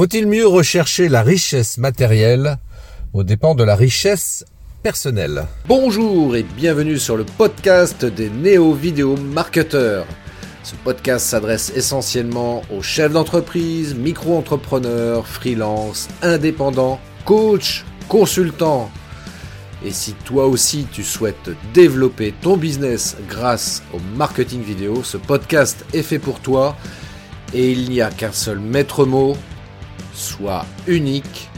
Vaut-il mieux rechercher la richesse matérielle au dépend de la richesse personnelle? Bonjour et bienvenue sur le podcast des néo-vidéo marketeurs. Ce podcast s'adresse essentiellement aux chefs d'entreprise, micro-entrepreneurs, freelance, indépendants, coachs, consultants. Et si toi aussi tu souhaites développer ton business grâce au marketing vidéo, ce podcast est fait pour toi et il n'y a qu'un seul maître mot, sois unique,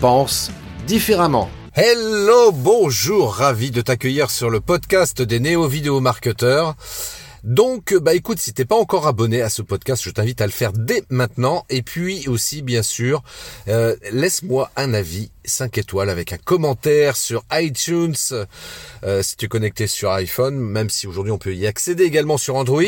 pense différemment. Hello, bonjour, ravi de t'accueillir sur le podcast des néo-vidéo marketeurs. Donc, bah écoute, si t'es pas encore abonné à ce podcast, je t'invite à le faire dès maintenant. Et puis aussi, bien sûr, euh, laisse-moi un avis 5 étoiles avec un commentaire sur iTunes euh, si tu es connecté sur iPhone, même si aujourd'hui on peut y accéder également sur Android.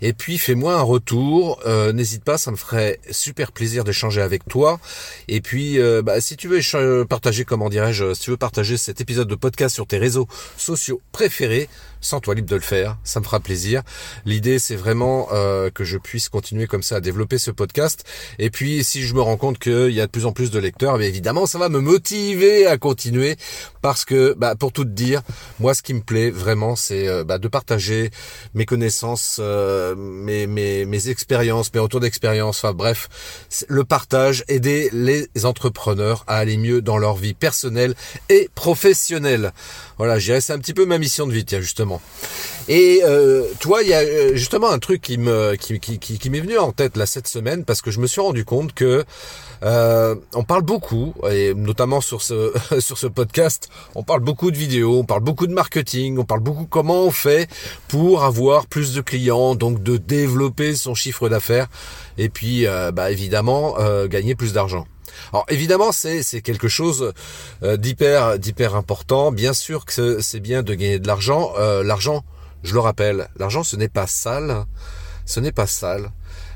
Et puis fais-moi un retour, euh, n'hésite pas, ça me ferait super plaisir d'échanger avec toi. Et puis bah, si tu veux partager, comment dirais-je, si tu veux partager cet épisode de podcast sur tes réseaux sociaux préférés, sans toi libre de le faire, ça me fera plaisir. L'idée c'est vraiment que je puisse continuer comme ça à développer ce podcast. Et puis si je me rends compte qu'il y a de plus en plus de lecteurs, mais évidemment ça va me motivé à continuer parce que, bah, pour tout te dire, moi, ce qui me plaît vraiment, c'est euh, bah, de partager mes connaissances, euh, mes, mes, mes expériences, mes retours d'expérience. Enfin bref, le partage, aider les entrepreneurs à aller mieux dans leur vie personnelle et professionnelle. Voilà, je c'est un petit peu ma mission de vie, tiens justement. Et euh, toi, il y a justement un truc qui, qui m'est venu en tête là cette semaine parce que je me suis rendu compte que euh, on parle beaucoup, et notamment sur ce sur ce podcast, on parle beaucoup de vidéos, on parle beaucoup de marketing, on parle beaucoup comment on fait pour avoir plus de clients, donc de développer son chiffre d'affaires, et puis euh, bah, évidemment euh, gagner plus d'argent. Alors évidemment c'est c'est quelque chose d'hyper d'hyper important. Bien sûr que c'est bien de gagner de l'argent. l'argent, je le rappelle, l'argent ce n'est pas sale, ce n'est pas sale.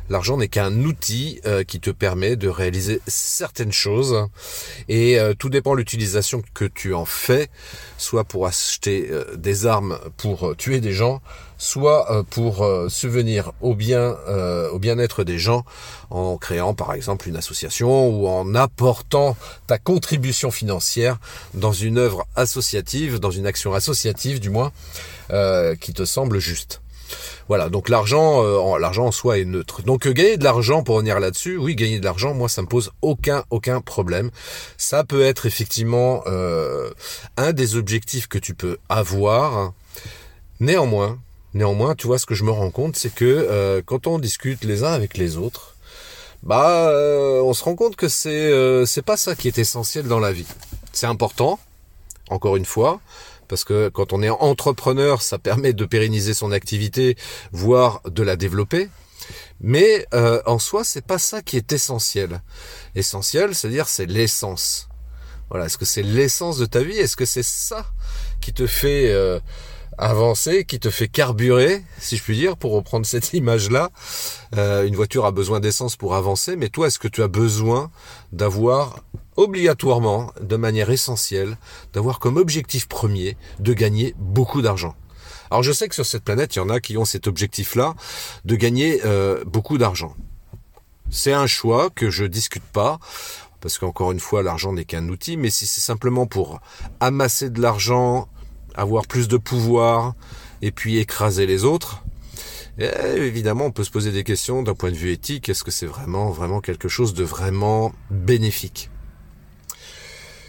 L'argent n'est qu'un outil euh, qui te permet de réaliser certaines choses et euh, tout dépend de l'utilisation que tu en fais, soit pour acheter euh, des armes pour tuer des gens, soit pour subvenir au bien au bien-être des gens en créant par exemple une association ou en apportant ta contribution financière dans une œuvre associative, dans une action associative du moins qui te semble juste. Voilà, donc l'argent, euh, l'argent en soi est neutre. Donc euh, gagner de l'argent pour revenir là-dessus, oui, gagner de l'argent, moi ça me pose aucun aucun problème. Ça peut être effectivement euh, un des objectifs que tu peux avoir. Néanmoins, néanmoins, tu vois ce que je me rends compte, c'est que quand on discute les uns avec les autres, bah, on se rend compte que c'est c'est pas ça qui est essentiel dans la vie. C'est important, encore une fois, parce que quand on est entrepreneur, ça permet de pérenniser son activité, voire de la développer. Mais euh, en soi, c'est pas ça qui est essentiel. Essentiel, c'est-à-dire c'est l'essence. Voilà, est-ce que c'est l'essence de ta vie? Est-ce que c'est ça qui te fait euh, avancer, qui te fait carburer, si je puis dire, pour reprendre cette image-là euh, Une voiture a besoin d'essence pour avancer, mais toi, est-ce que tu as besoin d'avoir obligatoirement, de manière essentielle, d'avoir comme objectif premier de gagner beaucoup d'argent? Alors je sais que sur cette planète, il y en a qui ont cet objectif-là de gagner euh, beaucoup d'argent. C'est un choix que je discute pas, parce qu'encore une fois, l'argent n'est qu'un outil, mais si c'est simplement pour amasser de l'argent, avoir plus de pouvoir, et puis écraser les autres, eh, évidemment, on peut se poser des questions d'un point de vue éthique. Est-ce que c'est vraiment, vraiment quelque chose de vraiment bénéfique?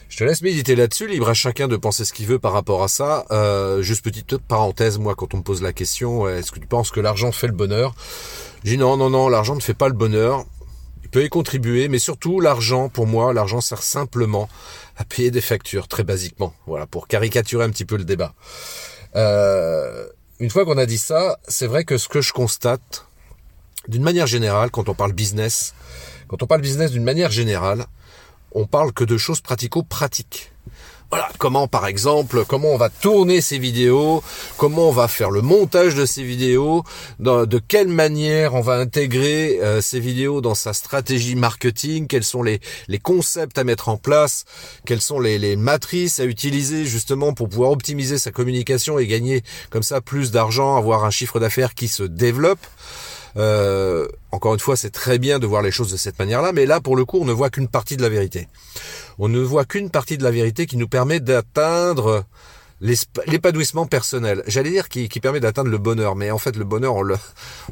Je te laisse méditer là-dessus, libre à chacun de penser ce qu'il veut par rapport à ça. Euh, juste petite parenthèse, moi, quand on me pose la question, est-ce que tu penses que l'argent fait le bonheur? Je dis non, non, non, l'argent ne fait pas le bonheur. Peut y contribuer, mais surtout l'argent, pour moi, l'argent sert simplement à payer des factures, très basiquement. Voilà, pour caricaturer un petit peu le débat. Euh, une fois qu'on a dit ça, c'est vrai que ce que je constate, d'une manière générale, quand on parle business, quand on parle business d'une manière générale, on parle que de choses pratico-pratiques. Voilà, comment par exemple, comment on va tourner ces vidéos, comment on va faire le montage de ces vidéos, de quelle manière on va intégrer euh, ces vidéos dans sa stratégie marketing, quels sont les, concepts à mettre en place, quelles sont les, les matrices à utiliser justement pour pouvoir optimiser sa communication et gagner comme ça plus d'argent, avoir un chiffre d'affaires qui se développe. Euh, encore une fois, c'est très bien de voir les choses de cette manière-là, mais là, pour le coup, on ne voit qu'une partie de la vérité. On ne voit qu'une partie de la vérité qui nous permet d'atteindre l'épanouissement personnel. J'allais dire qui, permet d'atteindre le bonheur, mais en fait le bonheur on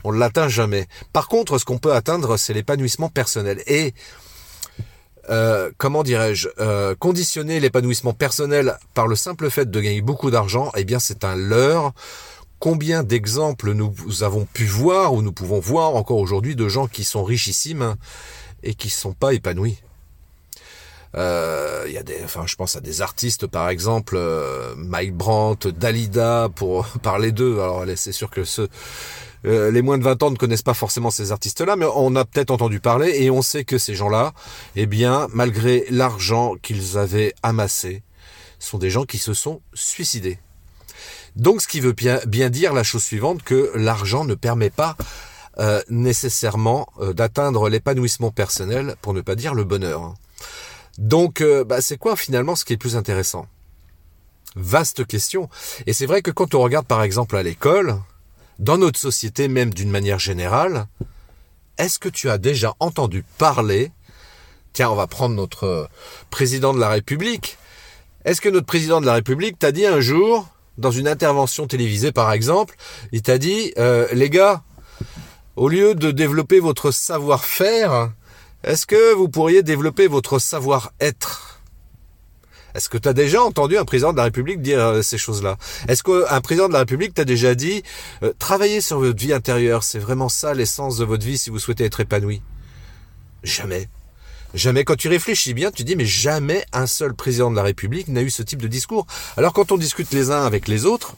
on l'atteint jamais. Par contre, ce qu'on peut atteindre, c'est l'épanouissement personnel. Et euh, comment dirais-je, euh, conditionner l'épanouissement personnel par le simple fait de gagner beaucoup d'argent, eh bien c'est un leurre. Combien d'exemples nous avons pu voir ou nous pouvons voir encore aujourd'hui de gens qui sont richissimes et qui ne sont pas épanouis? Il y a des, enfin, je pense à des artistes par exemple, Mike Brandt, Dalida, pour parler d'eux. Alors, c'est sûr que euh, les moins de 20 ans ne connaissent pas forcément ces artistes-là, mais on a peut-être entendu parler et on sait que ces gens-là, eh bien, malgré l'argent qu'ils avaient amassé, sont des gens qui se sont suicidés. Donc, ce qui veut bien, dire la chose suivante, que l'argent ne permet pas euh, nécessairement euh, d'atteindre l'épanouissement personnel, pour ne pas dire le bonheur. Donc, bah, c'est quoi finalement ce qui est plus intéressant? Vaste question. Et c'est vrai que quand on regarde par exemple à l'école, dans notre société même d'une manière générale, est-ce que tu as déjà entendu parler, tiens, on va prendre notre président de la République, est-ce que notre président de la République t'a dit un jour, dans une intervention télévisée par exemple, il t'a dit, euh, les gars, au lieu de développer votre savoir-faire, est-ce que vous pourriez développer votre savoir-être? Est-ce que tu as déjà entendu un président de la République dire euh, ces choses-là? Est-ce qu'un président de la République t'a déjà dit euh, travaillez sur votre vie intérieure, c'est vraiment ça l'essence de votre vie si vous souhaitez être épanoui? Jamais. Jamais. Quand tu réfléchis bien, tu dis mais jamais un seul président de la République n'a eu ce type de discours. Alors quand on discute les uns avec les autres,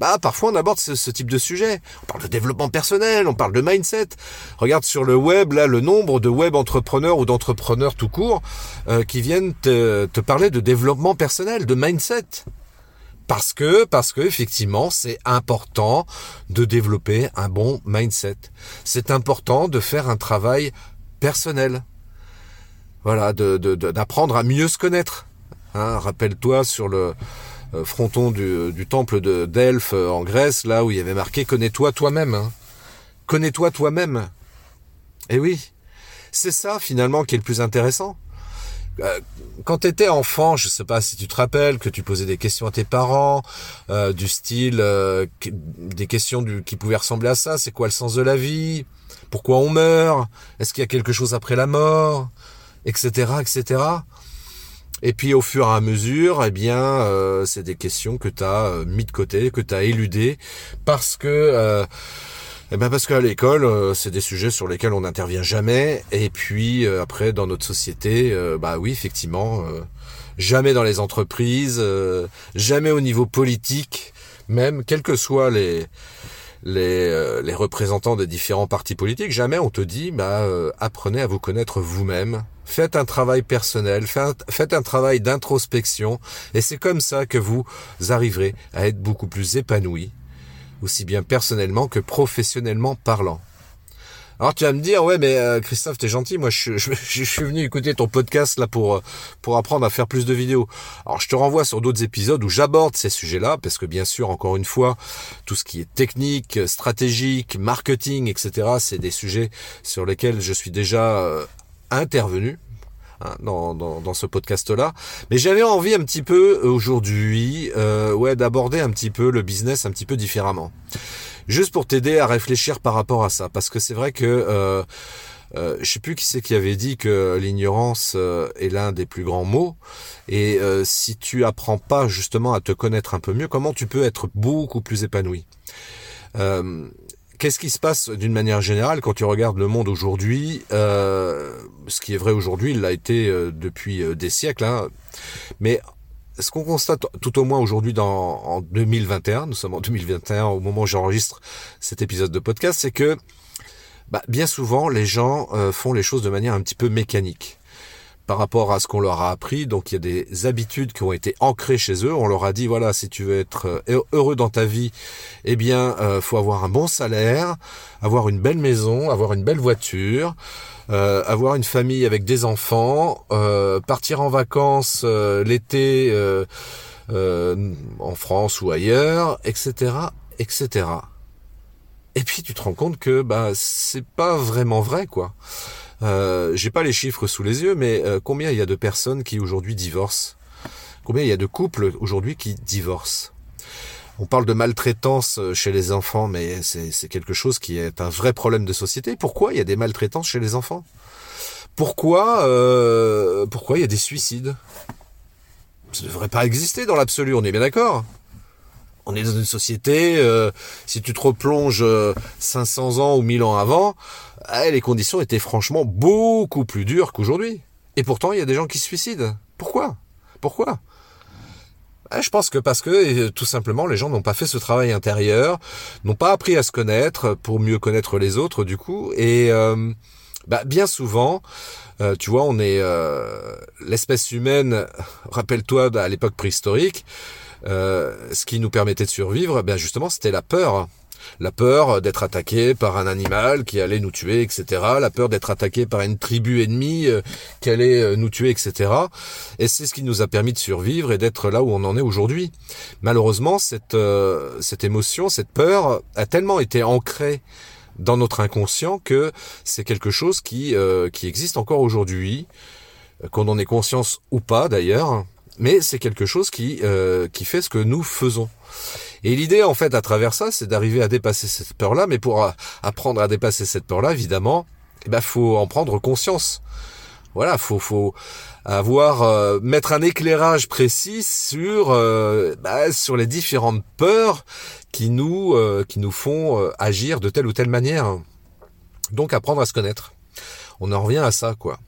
bah parfois on aborde ce, type de sujet. On parle de développement personnel, on parle de mindset. Regarde sur le web là le nombre de web entrepreneurs ou d'entrepreneurs tout court euh, qui viennent te, te parler de développement personnel, de mindset. Parce que, parce que effectivement, c'est important de développer un bon mindset. C'est important de faire un travail personnel. Voilà, de d'apprendre à mieux se connaître. Hein, Rappelle-toi sur le fronton du, temple de Delphes euh, en Grèce, là où il y avait marqué Connais-toi toi-même. Hein. Connais-toi toi-même. Eh oui, c'est ça finalement qui est le plus intéressant. Euh, quand tu étais enfant, je sais pas si tu te rappelles que tu posais des questions à tes parents, du style des questions du, qui pouvaient ressembler à ça. C'est quoi le sens de la vie? Pourquoi on meurt? Est-ce qu'il y a quelque chose après la mort? Etc. Etc. Et puis au fur et à mesure, eh bien, euh, c'est des questions que tu as euh, mis de côté, que tu as éludées, parce que, euh, eh ben parce qu'à l'école, c'est des sujets sur lesquels on n'intervient jamais. Et puis après, dans notre société, bah oui, effectivement, jamais dans les entreprises, jamais au niveau politique, même, quels que soient les les, les représentants des différents partis politiques, jamais on te dit, bah, apprenez à vous connaître vous-même, Faites un travail personnel, faites un travail d'introspection, et c'est comme ça que vous arriverez à être beaucoup plus épanoui, aussi bien personnellement que professionnellement parlant. Alors tu vas me dire ouais mais euh, Christophe t'es gentil moi je, je, suis venu écouter ton podcast là pour euh, pour apprendre à faire plus de vidéos. Alors je te renvoie sur d'autres épisodes où j'aborde ces sujets-là parce que bien sûr encore une fois tout ce qui est technique, stratégique, marketing etc c'est des sujets sur lesquels je suis déjà euh, intervenu hein, dans, dans, ce podcast-là. Mais j'avais envie un petit peu aujourd'hui, euh, ouais, d'aborder un petit peu le business un petit peu différemment. Juste pour t'aider à réfléchir par rapport à ça, parce que c'est vrai que euh, euh, je sais plus qui c'est qui avait dit que l'ignorance euh, est l'un des plus grands mots. Et euh, si tu apprends pas justement à te connaître un peu mieux, comment tu peux être beaucoup plus épanoui? Qu'est-ce qui se passe d'une manière générale quand tu regardes le monde aujourd'hui? Euh, Ce qui est vrai aujourd'hui, il l'a été euh, depuis euh, des siècles. Hein. Mais ce qu'on constate tout au moins aujourd'hui dans en 2021, nous sommes en 2021 au moment où j'enregistre cet épisode de podcast, c'est que bah, bien souvent les gens font les choses de manière un petit peu mécanique par rapport à ce qu'on leur a appris. Donc il y a des habitudes qui ont été ancrées chez eux. On leur a dit voilà, si tu veux être euh, heureux dans ta vie, eh bien, euh, faut avoir un bon salaire, avoir une belle maison, avoir une belle voiture. Euh, avoir une famille avec des enfants, partir en vacances l'été en France ou ailleurs, etc., etc. Et puis tu te rends compte que bah c'est pas vraiment vrai quoi. Euh, J'ai pas les chiffres sous les yeux, mais euh, combien il y a de personnes qui aujourd'hui divorcent? Combien il y a de couples aujourd'hui qui divorcent? On parle de maltraitance euh, chez les enfants, mais c'est quelque chose qui est un vrai problème de société. Pourquoi il y a des maltraitances chez les enfants? Pourquoi euh, pourquoi il y a des suicides? Ça ne devrait pas exister dans l'absolu, on est bien d'accord? On est dans une société, euh, si tu te replonges 500 ans ou 1000 ans avant, les conditions étaient franchement beaucoup plus dures qu'aujourd'hui. Et pourtant, il y a des gens qui se suicident. Pourquoi? Pourquoi? Je pense que parce que euh, tout simplement les gens n'ont pas fait ce travail intérieur, n'ont pas appris à se connaître pour mieux connaître les autres du coup. Et euh, bah, bien souvent, euh, tu vois, on est l'espèce humaine. Rappelle-toi à l'époque préhistorique, ce qui nous permettait de survivre, ben justement, c'était la peur la peur d'être attaqué par un animal qui allait nous tuer, etc. La peur d'être attaqué par une tribu ennemie euh, qui allait euh, nous tuer, etc. Et c'est ce qui nous a permis de survivre et d'être là où on en est aujourd'hui. Malheureusement, cette, euh, cette émotion, cette peur a tellement été ancrée dans notre inconscient que c'est quelque chose qui, qui existe encore aujourd'hui, qu'on en ait conscience ou pas d'ailleurs, mais c'est quelque chose qui, qui fait ce que nous faisons. Et l'idée, en fait, à travers ça, c'est d'arriver à dépasser cette peur-là. Mais pour euh, apprendre à dépasser cette peur-là, évidemment, il ben, faut en prendre conscience. Voilà, faut, faut avoir euh, mettre un éclairage précis sur euh, bah, sur les différentes peurs qui nous qui nous font agir de telle ou telle manière. Donc apprendre à se connaître. On en revient à ça, quoi.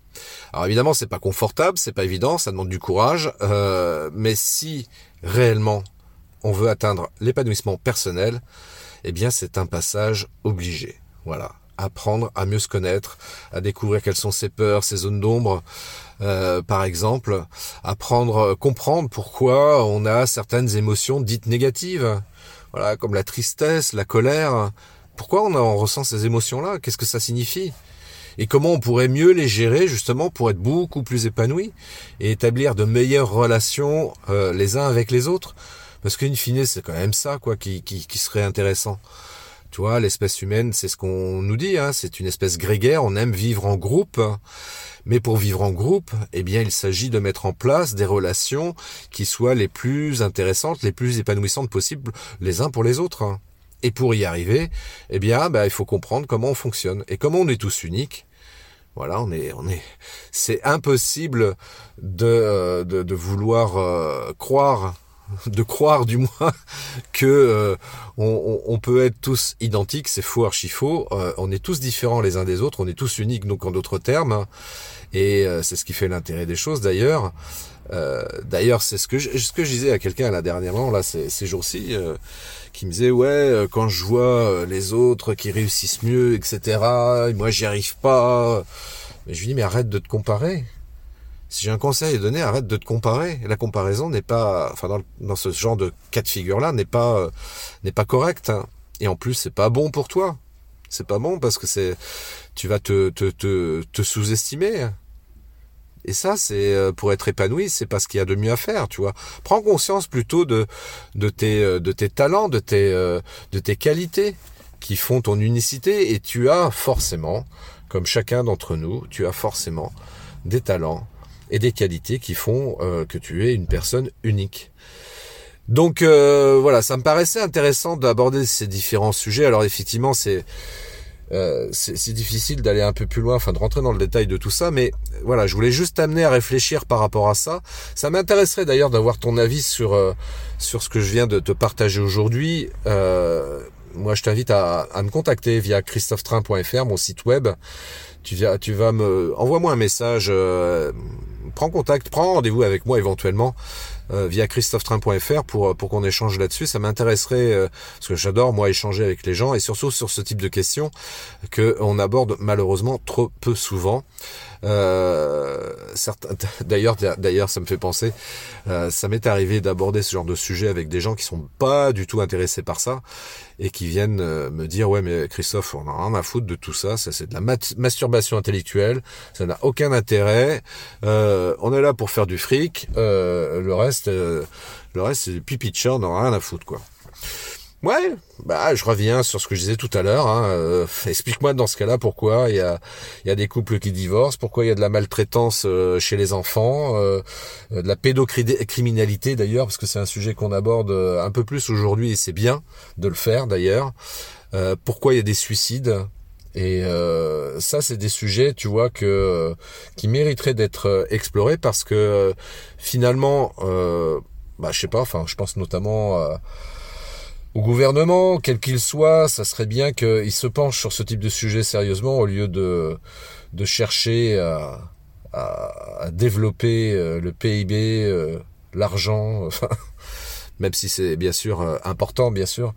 Alors évidemment, c'est pas confortable, c'est pas évident, ça demande du courage, mais si réellement on veut atteindre l'épanouissement personnel, eh bien c'est un passage obligé. Voilà, apprendre à mieux se connaître, à découvrir quelles sont ses peurs, ses zones d'ombre, euh, par exemple, apprendre, comprendre pourquoi on a certaines émotions dites négatives, voilà, comme la tristesse, la colère. Pourquoi on, en ressent ces émotions-là? Qu'est-ce que ça signifie? Et comment on pourrait mieux les gérer justement pour être beaucoup plus épanoui et établir de meilleures relations euh, les uns avec les autres? Parce qu'in fine, c'est quand même ça, quoi, qui, qui, qui serait intéressant. Tu vois, l'espèce humaine, c'est ce qu'on nous dit, hein, c'est une espèce grégaire, on aime vivre en groupe. Mais pour vivre en groupe, eh bien, il s'agit de mettre en place des relations qui soient les plus intéressantes, les plus épanouissantes possibles les uns pour les autres. Et pour y arriver, eh bien, bah, il faut comprendre comment on fonctionne. Et comment on est tous uniques, voilà, on est, on est, c'est impossible de, euh, de, de vouloir euh, croire de croire du moins que euh, on, peut être tous identiques, c'est faux, archi faux. Euh, on est tous différents les uns des autres, on est tous uniques, donc en d'autres termes. Et euh, c'est ce qui fait l'intérêt des choses d'ailleurs. d'ailleurs, c'est ce que je, ce que je disais à quelqu'un là dernièrement, là ces, ces jours-ci, qui me disait ouais, quand je vois les autres qui réussissent mieux, etc. moi j'y arrive pas. Mais je lui dis mais arrête de te comparer si j'ai un conseil à donner, arrête de te comparer. La comparaison n'est pas, enfin dans, ce genre de cas de figure-là, n'est pas euh, n'est pas correcte. Hein. Et en plus, c'est pas bon pour toi. C'est pas bon parce que c'est, tu vas te te te, te sous-estimer. Et ça, c'est euh, pour être épanoui, c'est pas ce qu'il y a de mieux à faire, tu vois. Prends conscience plutôt de de tes euh, de tes talents, de tes de tes qualités qui font ton unicité et tu as forcément, comme chacun d'entre nous, tu as forcément des talents et des qualités qui font euh, que tu es une personne unique. Donc euh, voilà, ça me paraissait intéressant d'aborder ces différents sujets. Alors effectivement, c'est euh, c'est difficile d'aller un peu plus loin, enfin de rentrer dans le détail de tout ça, mais voilà, je voulais juste t'amener à réfléchir par rapport à ça. Ça m'intéresserait d'ailleurs d'avoir ton avis sur sur ce que je viens de te partager aujourd'hui. moi, je t'invite à, à, me contacter via christophetrain.fr, mon site web. Tu, vas, tu vas me envoie-moi un message prends contact, prends rendez-vous avec moi éventuellement euh, via christophetrain.fr pour pour qu'on échange là-dessus. Ça m'intéresserait euh, parce que j'adore moi échanger avec les gens et surtout sur ce type de questions que on aborde malheureusement trop peu souvent. Euh, d'ailleurs, ça me fait penser, euh, ça m'est arrivé d'aborder ce genre de sujet avec des gens qui sont pas du tout intéressés par ça et qui viennent euh, me dire ouais mais Christophe, on a rien à foutre de tout ça, ça c'est de la masturbation intellectuelle, ça n'a aucun intérêt, on est là pour faire du fric, le reste, le reste c'est pipi de on a rien à foutre quoi. Ouais, bah je reviens sur ce que je disais tout à l'heure. Hein. Euh, explique-moi dans ce cas-là pourquoi il y a, y a des couples qui divorcent, pourquoi il y a de la maltraitance euh, chez les enfants, euh, de la pédocriminalité d'ailleurs, parce que c'est un sujet qu'on aborde un peu plus aujourd'hui et c'est bien de le faire d'ailleurs. pourquoi il y a des suicides et ça, c'est des sujets, tu vois, que qui mériteraient d'être explorés parce que finalement, bah, je sais pas. Enfin, je pense notamment au gouvernement, quel qu'il soit, ça serait bien qu'il se penche sur ce type de sujet sérieusement au lieu de, de chercher à, développer euh, le PIB, euh, l'argent, même si c'est bien sûr euh, important, bien sûr.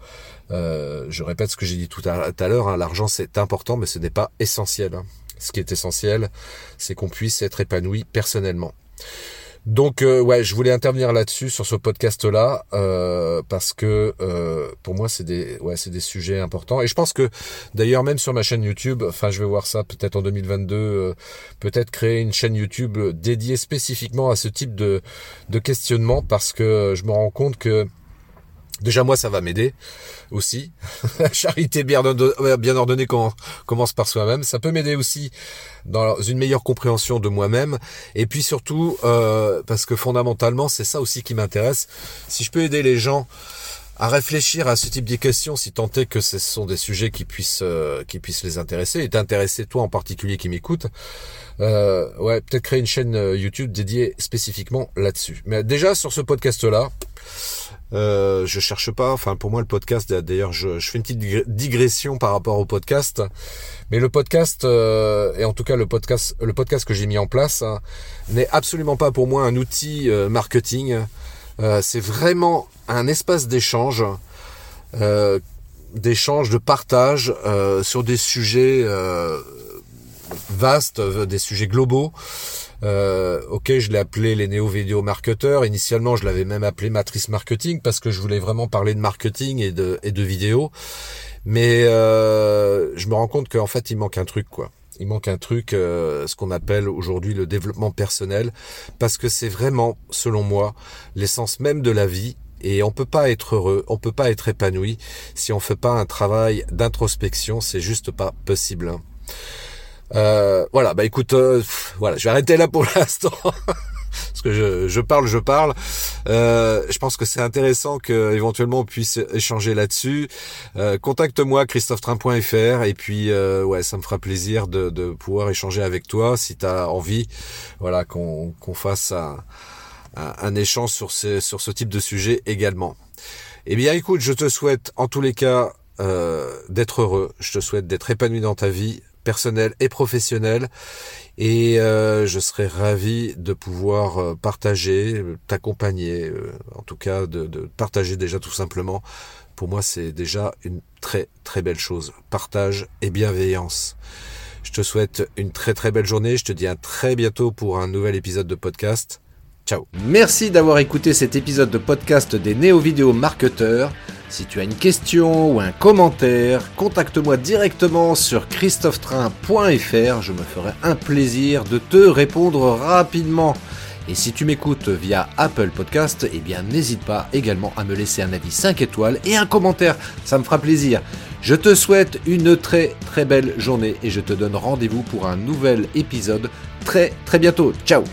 je répète ce que j'ai dit tout à, l'heure, hein, l'argent c'est important, mais ce n'est pas essentiel. Hein. Ce qui est essentiel, c'est qu'on puisse être épanoui personnellement. Donc euh, ouais, je voulais intervenir là-dessus sur ce podcast-là euh, parce que euh, pour moi c'est des ouais c'est des sujets importants. Et je pense que d'ailleurs même sur ma chaîne YouTube, enfin je vais voir ça peut-être en 2022, peut-être créer une chaîne YouTube dédiée spécifiquement à ce type de de questionnement parce que je me rends compte que Déjà moi ça va m'aider aussi. La charité bien, bien ordonnée commence par soi-même. Ça peut m'aider aussi dans une meilleure compréhension de moi-même. Et puis surtout euh, parce que fondamentalement c'est ça aussi qui m'intéresse. Si je peux aider les gens à réfléchir à ce type de questions, si tant est que ce sont des sujets qui puissent euh, qui puissent les intéresser et t'intéresser toi en particulier qui m'écoute, euh, ouais peut-être créer une chaîne YouTube dédiée spécifiquement là-dessus. Mais déjà sur ce podcast là. Euh, je cherche pas. Enfin, pour moi, le podcast. D'ailleurs, je, fais une petite digression par rapport au podcast. Mais le podcast, euh, et en tout cas le podcast, le podcast que j'ai mis en place, hein, n'est absolument pas pour moi un outil euh, marketing. Euh, c'est vraiment un espace d'échange, d'échange, de partage sur des sujets vastes, des sujets globaux. Euh, ok, je l'ai appelé les néo-vidéo marketeurs. Initialement, je l'avais même appelé matrice marketing parce que je voulais vraiment parler de marketing et de, et de vidéo. Mais euh, je me rends compte qu'en fait, il manque un truc, quoi. Il manque un truc, euh, ce qu'on appelle aujourd'hui le développement personnel, parce que c'est vraiment, selon moi, l'essence même de la vie. Et on peut pas être heureux, on peut pas être épanoui si on fait pas un travail d'introspection. C'est juste pas possible. Euh, voilà, bah écoute, euh, voilà, je vais arrêter là pour l'instant. Parce que je, je, parle, je parle. Euh, je pense que c'est intéressant que éventuellement on puisse échanger là-dessus. Euh, Contacte-moi christophetrain.fr et puis euh, ouais, ça me fera plaisir de, de pouvoir échanger avec toi si tu as envie. Voilà, qu'on qu'on fasse un, un, échange sur ce sur ce type de sujet également. Eh bien, écoute, je te souhaite en tous les cas euh, d'être heureux. Je te souhaite d'être épanoui dans ta vie personnel et professionnel. Et euh, je serais ravi de pouvoir euh, partager, t'accompagner, euh, en tout cas de, de, partager déjà tout simplement. Pour moi, c'est déjà une très très belle chose. Partage et bienveillance. Je te souhaite une très très belle journée. Je te dis à très bientôt pour un nouvel épisode de podcast. Ciao. Merci d'avoir écouté cet épisode de podcast des néo-vidéo marketeurs. Si tu as une question ou un commentaire, contacte-moi directement sur christophetrain.fr, je me ferai un plaisir de te répondre rapidement. Et si tu m'écoutes via Apple Podcast, eh bien n'hésite pas également à me laisser un avis 5 étoiles et un commentaire, ça me fera plaisir. Je te souhaite une très très belle journée et je te donne rendez-vous pour un nouvel épisode très très bientôt. Ciao